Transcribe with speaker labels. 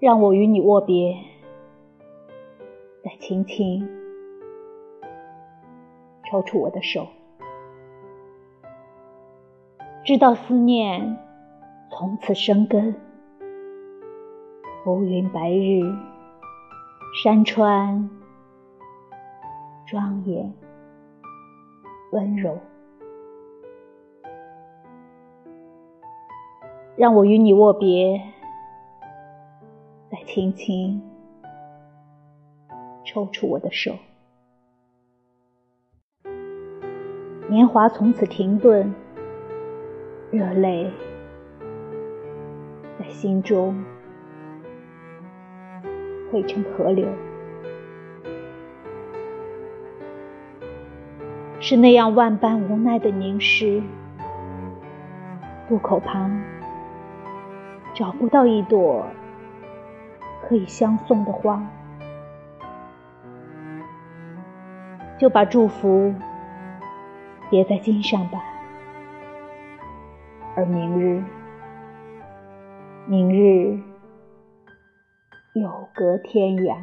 Speaker 1: 让我与你握别，再轻轻抽出我的手，直到思念从此生根。浮云白日，山川庄严温柔，让我与你握别，轻轻抽出我的手。年华从此停顿，热泪在心中。汇成河流，是那样万般无奈的凝视。渡口旁找不到一朵可以相送的花，就把祝福别在襟上吧。而明日，明日。有隔天涯。